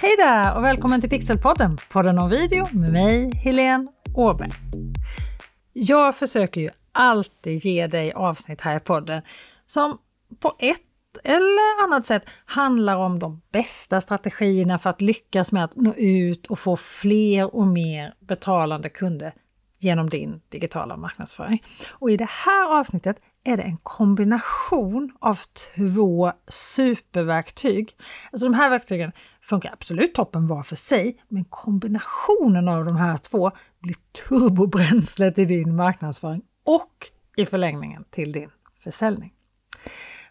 Hej där och välkommen till Pixelpodden, podden om video med mig, Helene Åberg. Jag försöker ju alltid ge dig avsnitt här i podden som på ett eller annat sätt handlar om de bästa strategierna för att lyckas med att nå ut och få fler och mer betalande kunder genom din digitala marknadsföring. Och i det här avsnittet är det en kombination av två superverktyg. Alltså de här verktygen funkar absolut toppen var för sig, men kombinationen av de här två blir turbobränslet i din marknadsföring och i förlängningen till din försäljning.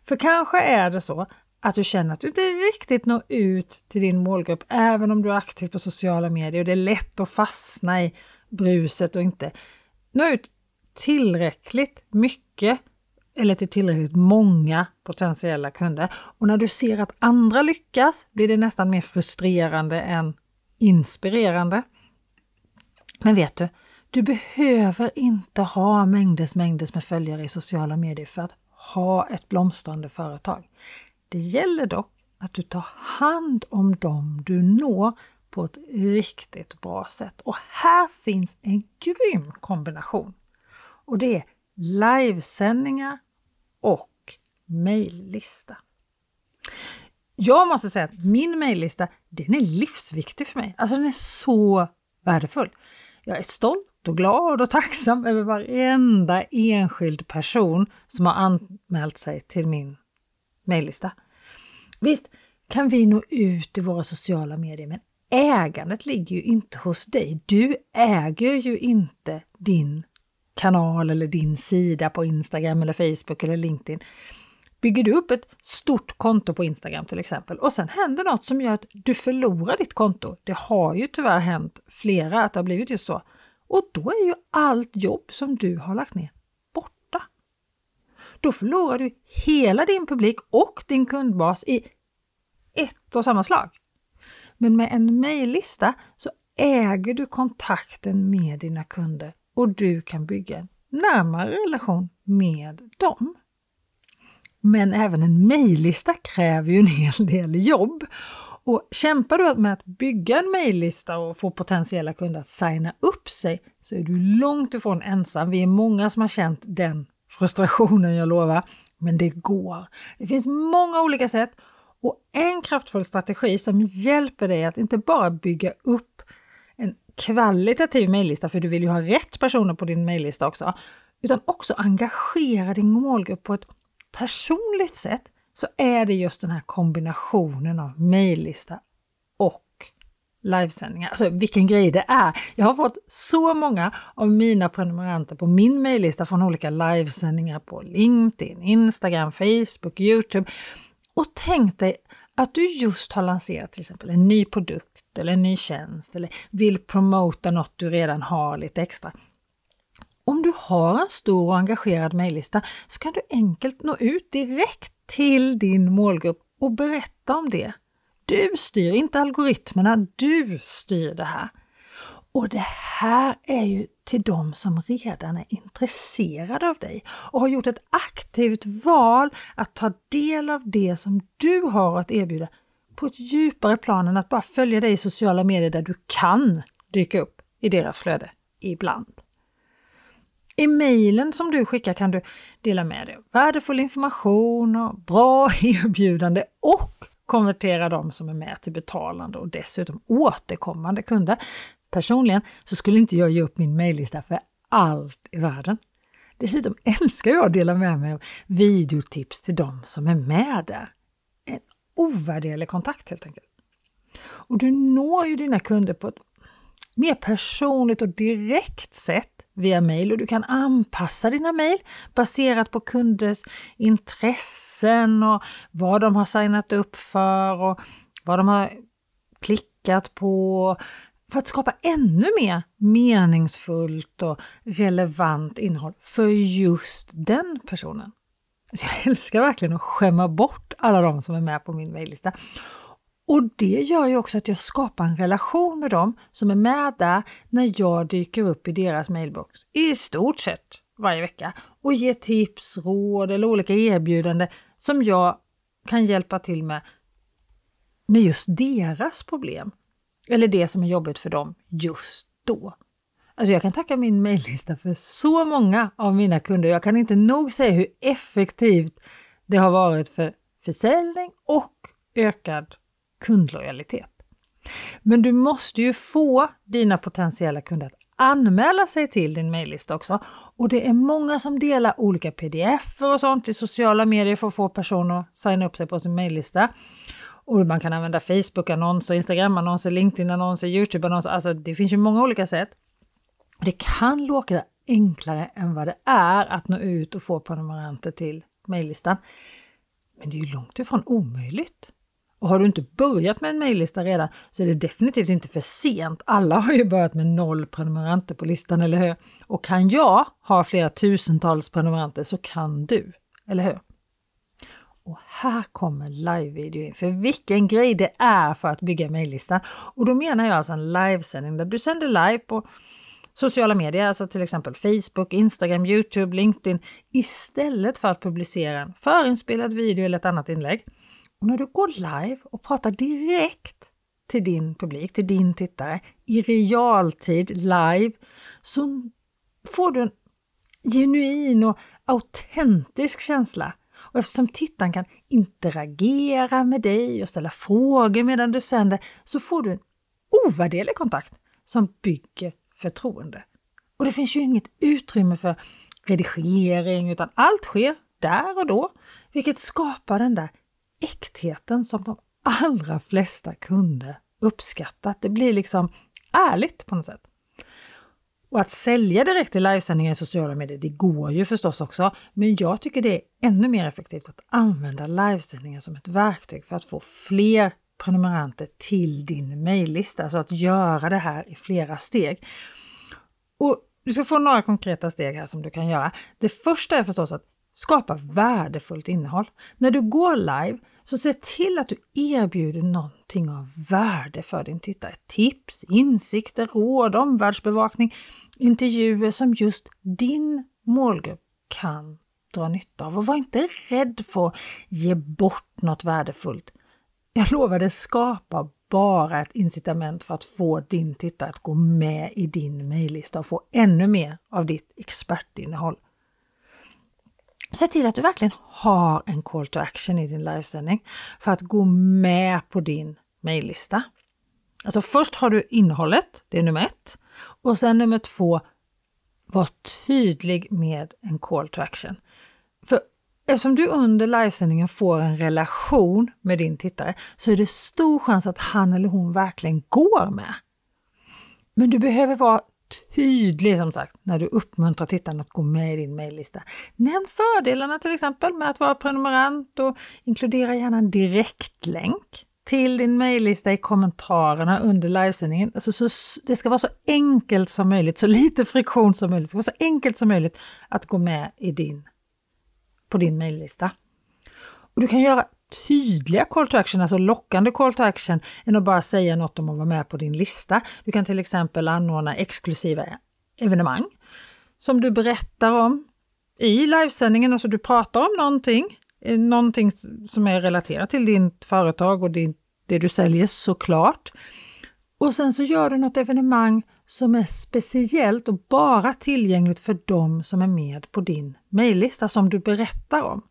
För kanske är det så att du känner att du inte riktigt når ut till din målgrupp även om du är aktiv på sociala medier och det är lätt att fastna i bruset och inte nå ut tillräckligt mycket eller till tillräckligt många potentiella kunder. Och när du ser att andra lyckas blir det nästan mer frustrerande än inspirerande. Men vet du, du behöver inte ha mängdes mängdes med följare i sociala medier för att ha ett blomstrande företag. Det gäller dock att du tar hand om dem du når på ett riktigt bra sätt. Och här finns en grym kombination. Och det är livesändningar och mejllista. Jag måste säga att min mejllista, den är livsviktig för mig. Alltså den är så värdefull. Jag är stolt och glad och tacksam över varenda enskild person som har anmält sig till min mejllista. Visst kan vi nå ut i våra sociala medier, men ägandet ligger ju inte hos dig. Du äger ju inte din kanal eller din sida på Instagram eller Facebook eller LinkedIn. Bygger du upp ett stort konto på Instagram till exempel och sen händer något som gör att du förlorar ditt konto. Det har ju tyvärr hänt flera att det har blivit just så. Och då är ju allt jobb som du har lagt ner borta. Då förlorar du hela din publik och din kundbas i ett och samma slag. Men med en mejllista så äger du kontakten med dina kunder och du kan bygga en närmare relation med dem. Men även en mejllista kräver ju en hel del jobb. Och kämpar du med att bygga en mejllista och få potentiella kunder att signa upp sig så är du långt ifrån ensam. Vi är många som har känt den frustrationen, jag lovar. Men det går. Det finns många olika sätt och en kraftfull strategi som hjälper dig att inte bara bygga upp kvalitativ mejllista, för du vill ju ha rätt personer på din mejllista också, utan också engagera din målgrupp på ett personligt sätt, så är det just den här kombinationen av mejllista och livesändningar. Alltså vilken grej det är! Jag har fått så många av mina prenumeranter på min mejllista från olika livesändningar på LinkedIn, Instagram, Facebook, Youtube. Och tänk dig att du just har lanserat till exempel en ny produkt eller en ny tjänst eller vill promota något du redan har lite extra. Om du har en stor och engagerad mejllista så kan du enkelt nå ut direkt till din målgrupp och berätta om det. Du styr inte algoritmerna, du styr det här. Och det här är ju till de som redan är intresserade av dig och har gjort ett aktivt val att ta del av det som du har att erbjuda på ett djupare plan än att bara följa dig i sociala medier där du kan dyka upp i deras flöde ibland. I mejlen som du skickar kan du dela med dig av värdefull information och bra erbjudande och konvertera dem som är med till betalande och dessutom återkommande kunder Personligen så skulle inte jag ge upp min mejllista för allt i världen. Dessutom älskar jag att dela med mig av videotips till de som är med där. En ovärderlig kontakt helt enkelt. Och du når ju dina kunder på ett mer personligt och direkt sätt via mejl och du kan anpassa dina mejl baserat på kunders intressen och vad de har signat upp för och vad de har klickat på, för att skapa ännu mer meningsfullt och relevant innehåll för just den personen. Jag älskar verkligen att skämma bort alla de som är med på min mejllista. Och det gör ju också att jag skapar en relation med dem som är med där när jag dyker upp i deras mailbox i stort sett varje vecka och ger tips, råd eller olika erbjudanden som jag kan hjälpa till med med just deras problem. Eller det som är jobbigt för dem just då. Alltså jag kan tacka min mejllista för så många av mina kunder. Jag kan inte nog säga hur effektivt det har varit för försäljning och ökad kundlojalitet. Men du måste ju få dina potentiella kunder att anmäla sig till din mejllista också. Och det är många som delar olika pdf och sånt i sociala medier för att få personer att signa upp sig på sin mejllista. Och man kan använda Facebook-annonser, Instagram-annonser, LinkedIn-annonser, YouTube-annonser. Alltså det finns ju många olika sätt. Det kan låta enklare än vad det är att nå ut och få prenumeranter till mejllistan. Men det är ju långt ifrån omöjligt. Och har du inte börjat med en mejllista redan så är det definitivt inte för sent. Alla har ju börjat med noll prenumeranter på listan, eller hur? Och kan jag ha flera tusentals prenumeranter så kan du, eller hur? Och här kommer live-video in, för vilken grej det är för att bygga mejllistan. Och då menar jag alltså en livesändning där du sänder live på sociala medier, alltså till exempel Facebook, Instagram, Youtube, LinkedIn, istället för att publicera en förinspelad video eller ett annat inlägg. Och när du går live och pratar direkt till din publik, till din tittare, i realtid live, så får du en genuin och autentisk känsla. Och eftersom tittaren kan interagera med dig och ställa frågor medan du sänder så får du en ovärderlig kontakt som bygger förtroende. Och det finns ju inget utrymme för redigering utan allt sker där och då, vilket skapar den där äktheten som de allra flesta kunder uppskattat. Det blir liksom ärligt på något sätt. Och att sälja direkt i livesändningar i sociala medier, det går ju förstås också, men jag tycker det är ännu mer effektivt att använda livesändningar som ett verktyg för att få fler prenumeranter till din mejllista, alltså att göra det här i flera steg. Och du ska få några konkreta steg här som du kan göra. Det första är förstås att skapa värdefullt innehåll. När du går live, så se till att du erbjuder någonting av värde för din tittare. Tips, insikter, råd, omvärldsbevakning, intervjuer som just din målgrupp kan dra nytta av. Och var inte rädd för att ge bort något värdefullt. Jag lovar, det skapar bara ett incitament för att få din tittare att gå med i din mejllista och få ännu mer av ditt expertinnehåll. Se till att du verkligen har en call to action i din livesändning för att gå med på din mejllista. Alltså först har du innehållet, det är nummer ett. Och sen nummer två, var tydlig med en call to action. För eftersom du under livesändningen får en relation med din tittare så är det stor chans att han eller hon verkligen går med. Men du behöver vara tydlig som sagt när du uppmuntrar tittarna att gå med i din mejllista. Nämn fördelarna till exempel med att vara prenumerant och inkludera gärna en direktlänk till din mejllista i kommentarerna under livesändningen. Alltså så, det ska vara så enkelt som möjligt, så lite friktion som möjligt. Det ska vara så enkelt som möjligt att gå med i din, på din mejllista. Och du kan göra tydliga call to action, alltså lockande call to action, än att bara säga något om att vara med på din lista. Du kan till exempel anordna exklusiva evenemang som du berättar om i livesändningen, alltså du pratar om någonting, eh, någonting som är relaterat till ditt företag och din, det du säljer såklart. Och sen så gör du något evenemang som är speciellt och bara tillgängligt för dem som är med på din mejllista som du berättar om.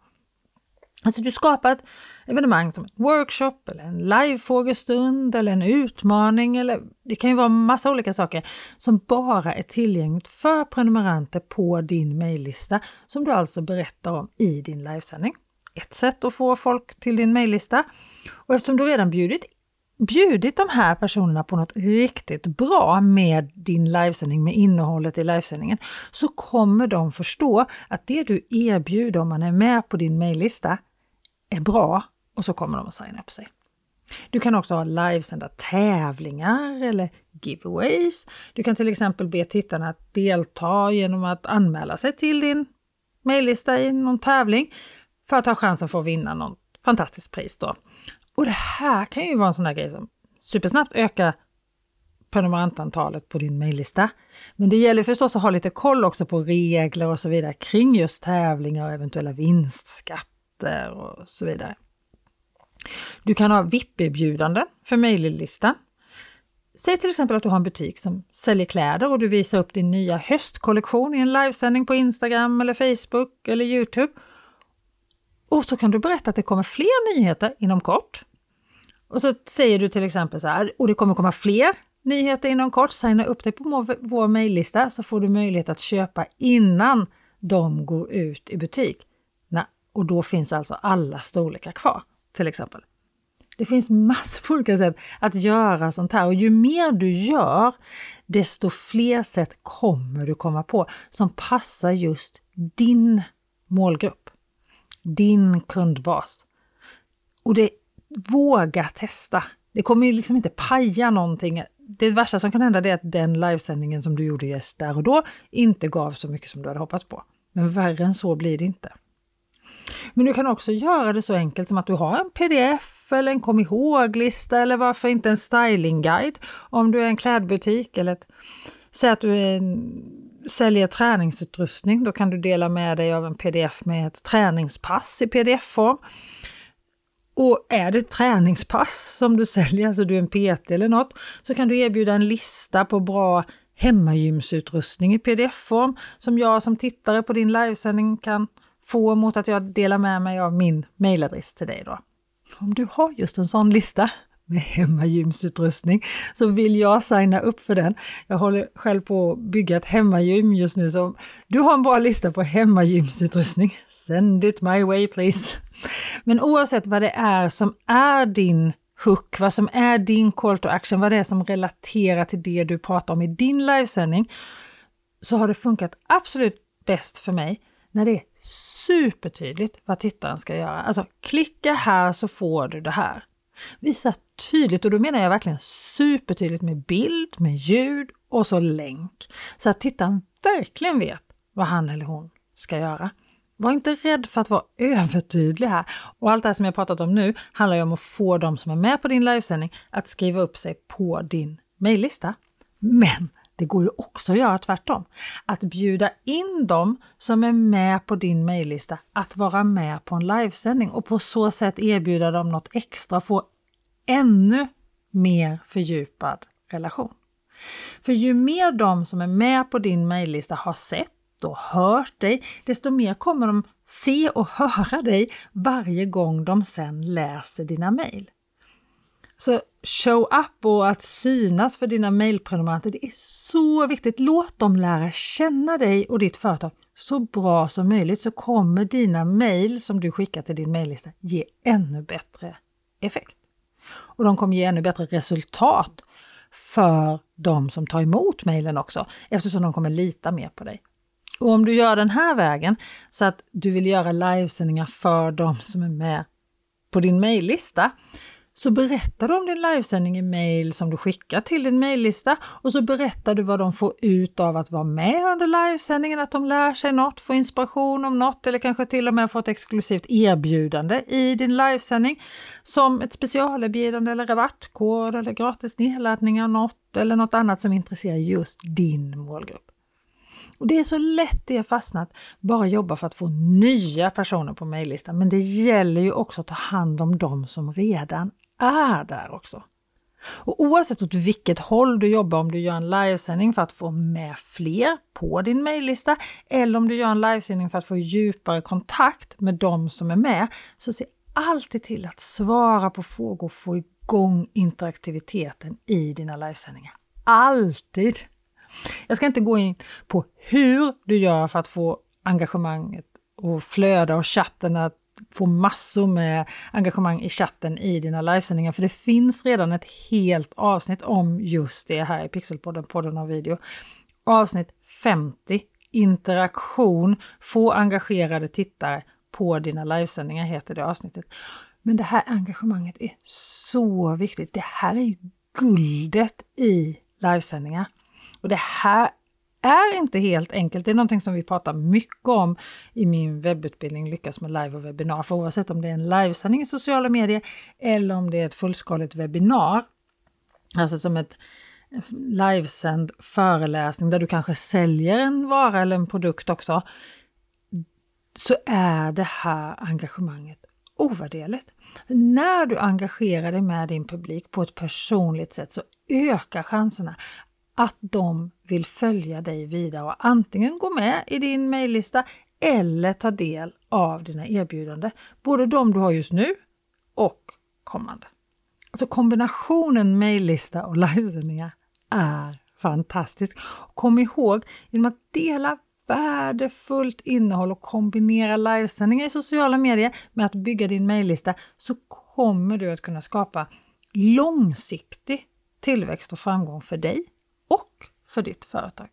Alltså du skapar ett evenemang som en workshop eller en livefrågestund eller en utmaning eller det kan ju vara massa olika saker som bara är tillgängligt för prenumeranter på din mejllista som du alltså berättar om i din livesändning. Ett sätt att få folk till din mejllista. Och eftersom du redan bjudit bjudit de här personerna på något riktigt bra med din livesändning, med innehållet i livesändningen, så kommer de förstå att det du erbjuder om man är med på din mejllista är bra och så kommer de att signa upp sig. Du kan också ha livesända tävlingar eller giveaways. Du kan till exempel be tittarna att delta genom att anmäla sig till din mejllista i någon tävling för att ha chansen för att vinna något fantastiskt pris. Då. Och det här kan ju vara en sån där grej som supersnabbt ökar prenumerantantalet på din mejllista. Men det gäller förstås att ha lite koll också på regler och så vidare kring just tävlingar och eventuella vinstskatter och så vidare. Du kan ha VIP-erbjudanden för mejllistan. Säg till exempel att du har en butik som säljer kläder och du visar upp din nya höstkollektion i en livesändning på Instagram eller Facebook eller Youtube. Och så kan du berätta att det kommer fler nyheter inom kort. Och så säger du till exempel så här, och det kommer komma fler nyheter inom kort. Signa upp dig på vår mejllista så får du möjlighet att köpa innan de går ut i butik. Och då finns alltså alla storlekar kvar till exempel. Det finns massor på olika sätt att göra sånt här och ju mer du gör, desto fler sätt kommer du komma på som passar just din målgrupp, din kundbas. Och det, våga testa. Det kommer ju liksom inte paja någonting. Det värsta som kan hända är att den livesändningen som du gjorde just där och då inte gav så mycket som du hade hoppats på. Men värre än så blir det inte. Men du kan också göra det så enkelt som att du har en pdf eller en kom ihåg-lista eller varför inte en stylingguide om du är en klädbutik eller ett, säg att du är en, säljer träningsutrustning. Då kan du dela med dig av en pdf med ett träningspass i pdf-form. Och är det ett träningspass som du säljer, alltså du är en PT eller något, så kan du erbjuda en lista på bra hemmagymsutrustning i pdf-form som jag som tittare på din livesändning kan få mot att jag delar med mig av min mailadress till dig då. Om du har just en sån lista med hemmagymsutrustning så vill jag signa upp för den. Jag håller själv på att bygga ett hemmagym just nu så om du har en bra lista på hemmagymsutrustning, send it my way please. Men oavsett vad det är som är din hook, vad som är din call to action, vad det är som relaterar till det du pratar om i din livesändning, så har det funkat absolut bäst för mig när det är supertydligt vad tittaren ska göra. Alltså klicka här så får du det här. Visa tydligt och då menar jag verkligen supertydligt med bild, med ljud och så länk. Så att tittaren verkligen vet vad han eller hon ska göra. Var inte rädd för att vara övertydlig här. Och allt det här som jag pratat om nu handlar ju om att få de som är med på din livesändning att skriva upp sig på din mejllista. Men det går ju också att göra tvärtom. Att bjuda in dem som är med på din mejllista att vara med på en livesändning och på så sätt erbjuda dem något extra och få ännu mer fördjupad relation. För ju mer de som är med på din mejllista har sett och hört dig, desto mer kommer de se och höra dig varje gång de sen läser dina mejl. Så show up och att synas för dina mejlprenumeranter, det är så viktigt. Låt dem lära känna dig och ditt företag så bra som möjligt så kommer dina mejl som du skickar till din mejllista ge ännu bättre effekt. Och de kommer ge ännu bättre resultat för de som tar emot mejlen också eftersom de kommer lita mer på dig. Och om du gör den här vägen så att du vill göra livesändningar för de som är med på din mejllista så berättar du om din livesändning i mail som du skickar till din mejllista och så berättar du vad de får ut av att vara med under livesändningen, att de lär sig något, får inspiration om något eller kanske till och med får ett exklusivt erbjudande i din livesändning som ett specialerbjudande eller rabattkod eller gratis nedladdning av något eller något annat som intresserar just din målgrupp. Och Det är så lätt det är fastnat, bara jobba för att få nya personer på mejllistan. Men det gäller ju också att ta hand om de som redan är där också. Och oavsett åt vilket håll du jobbar, om du gör en livesändning för att få med fler på din mejllista eller om du gör en livesändning för att få djupare kontakt med de som är med, så se alltid till att svara på frågor och få igång interaktiviteten i dina livesändningar. Alltid! Jag ska inte gå in på hur du gör för att få engagemanget och flöda och chatten att få massor med engagemang i chatten i dina livesändningar. För det finns redan ett helt avsnitt om just det här i Pixelpodden, podden av video. Avsnitt 50, interaktion, få engagerade tittare på dina livesändningar heter det avsnittet. Men det här engagemanget är så viktigt. Det här är guldet i livesändningar. Och det här är inte helt enkelt. Det är någonting som vi pratar mycket om i min webbutbildning Lyckas med live och webbinar. För oavsett om det är en livesändning i sociala medier eller om det är ett fullskaligt webbinar, alltså som ett livesänd föreläsning där du kanske säljer en vara eller en produkt också, så är det här engagemanget ovärderligt. När du engagerar dig med din publik på ett personligt sätt så ökar chanserna att de vill följa dig vidare och antingen gå med i din mejllista eller ta del av dina erbjudanden. Både de du har just nu och kommande. Alltså kombinationen mejllista och livesändningar är fantastisk. Kom ihåg, genom att dela värdefullt innehåll och kombinera livesändningar i sociala medier med att bygga din mejllista så kommer du att kunna skapa långsiktig tillväxt och framgång för dig och för ditt företag.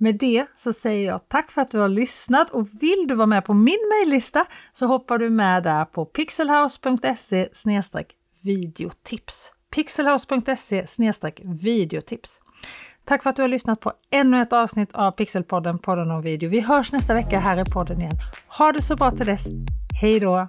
Med det så säger jag tack för att du har lyssnat och vill du vara med på min mejllista så hoppar du med där på pixelhouse.se videotips. pixelhouse.se videotips. Tack för att du har lyssnat på ännu ett avsnitt av Pixelpodden, podden om video. Vi hörs nästa vecka här i podden igen. Ha det så bra till dess. Hej då!